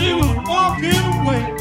she was walking away.